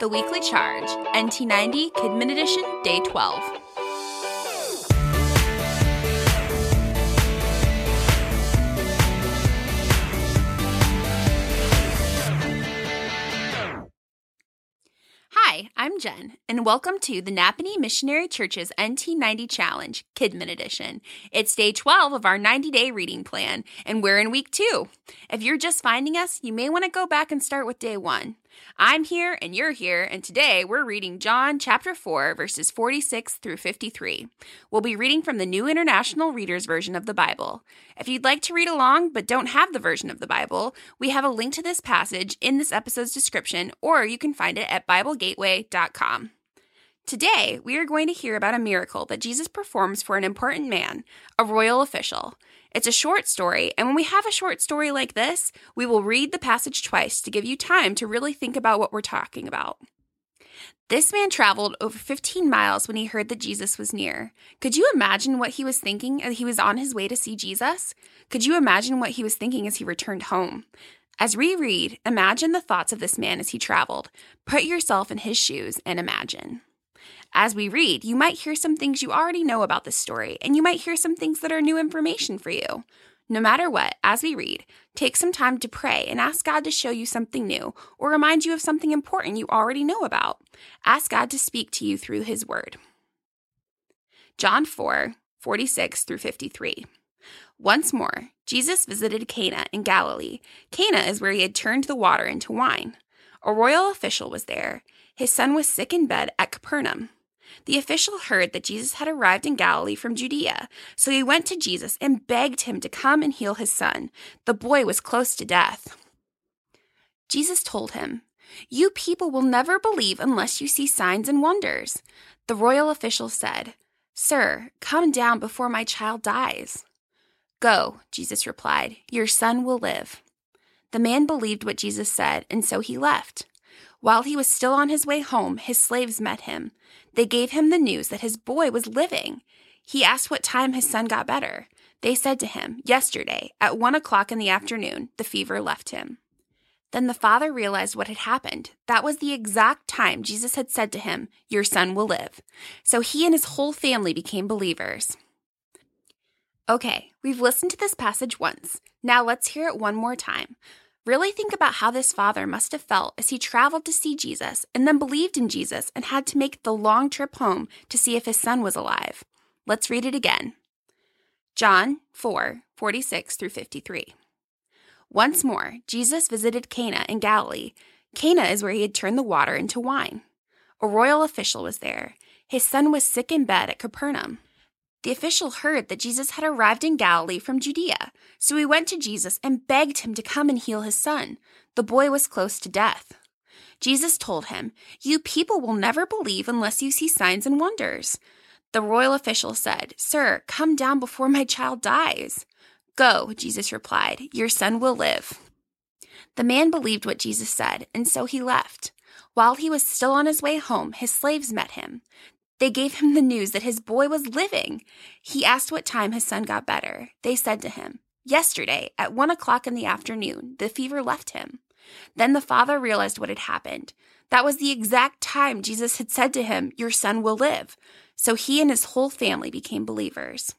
The Weekly Charge, NT90 Kidmin Edition, Day 12. Hi, I'm Jen, and welcome to the Nappanee Missionary Church's NT90 Challenge, Kidmin Edition. It's day 12 of our 90 day reading plan, and we're in week two. If you're just finding us, you may want to go back and start with day one. I'm here and you're here, and today we're reading John chapter 4, verses 46 through 53. We'll be reading from the New International Reader's Version of the Bible. If you'd like to read along but don't have the version of the Bible, we have a link to this passage in this episode's description, or you can find it at BibleGateway.com. Today, we are going to hear about a miracle that Jesus performs for an important man, a royal official. It's a short story, and when we have a short story like this, we will read the passage twice to give you time to really think about what we're talking about. This man traveled over 15 miles when he heard that Jesus was near. Could you imagine what he was thinking as he was on his way to see Jesus? Could you imagine what he was thinking as he returned home? As we read, imagine the thoughts of this man as he traveled. Put yourself in his shoes and imagine. As we read, you might hear some things you already know about this story, and you might hear some things that are new information for you. No matter what, as we read, take some time to pray and ask God to show you something new or remind you of something important you already know about. Ask God to speak to you through His Word. John 4 46 through 53. Once more, Jesus visited Cana in Galilee. Cana is where he had turned the water into wine. A royal official was there. His son was sick in bed at Capernaum. The official heard that Jesus had arrived in Galilee from Judea, so he went to Jesus and begged him to come and heal his son. The boy was close to death. Jesus told him, You people will never believe unless you see signs and wonders. The royal official said, Sir, come down before my child dies. Go, Jesus replied, Your son will live. The man believed what Jesus said, and so he left. While he was still on his way home, his slaves met him. They gave him the news that his boy was living. He asked what time his son got better. They said to him, Yesterday, at one o'clock in the afternoon, the fever left him. Then the father realized what had happened. That was the exact time Jesus had said to him, Your son will live. So he and his whole family became believers. Okay, we've listened to this passage once. Now let's hear it one more time. Really think about how this father must have felt as he traveled to see Jesus and then believed in Jesus and had to make the long trip home to see if his son was alive. Let's read it again. John 4 46 through 53. Once more, Jesus visited Cana in Galilee. Cana is where he had turned the water into wine. A royal official was there. His son was sick in bed at Capernaum. The official heard that Jesus had arrived in Galilee from Judea, so he went to Jesus and begged him to come and heal his son. The boy was close to death. Jesus told him, You people will never believe unless you see signs and wonders. The royal official said, Sir, come down before my child dies. Go, Jesus replied, Your son will live. The man believed what Jesus said, and so he left. While he was still on his way home, his slaves met him. They gave him the news that his boy was living. He asked what time his son got better. They said to him, Yesterday, at one o'clock in the afternoon, the fever left him. Then the father realized what had happened. That was the exact time Jesus had said to him, Your son will live. So he and his whole family became believers.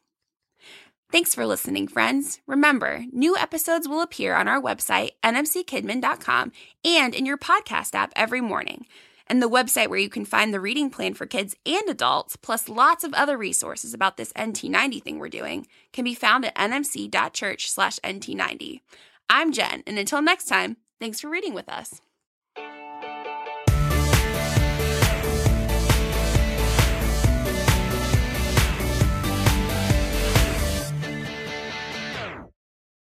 Thanks for listening, friends. Remember, new episodes will appear on our website, nmckidmin.com, and in your podcast app every morning and the website where you can find the reading plan for kids and adults, plus lots of other resources about this NT90 thing we're doing, can be found at nmc.church/nt90. I'm Jen, and until next time, thanks for reading with us.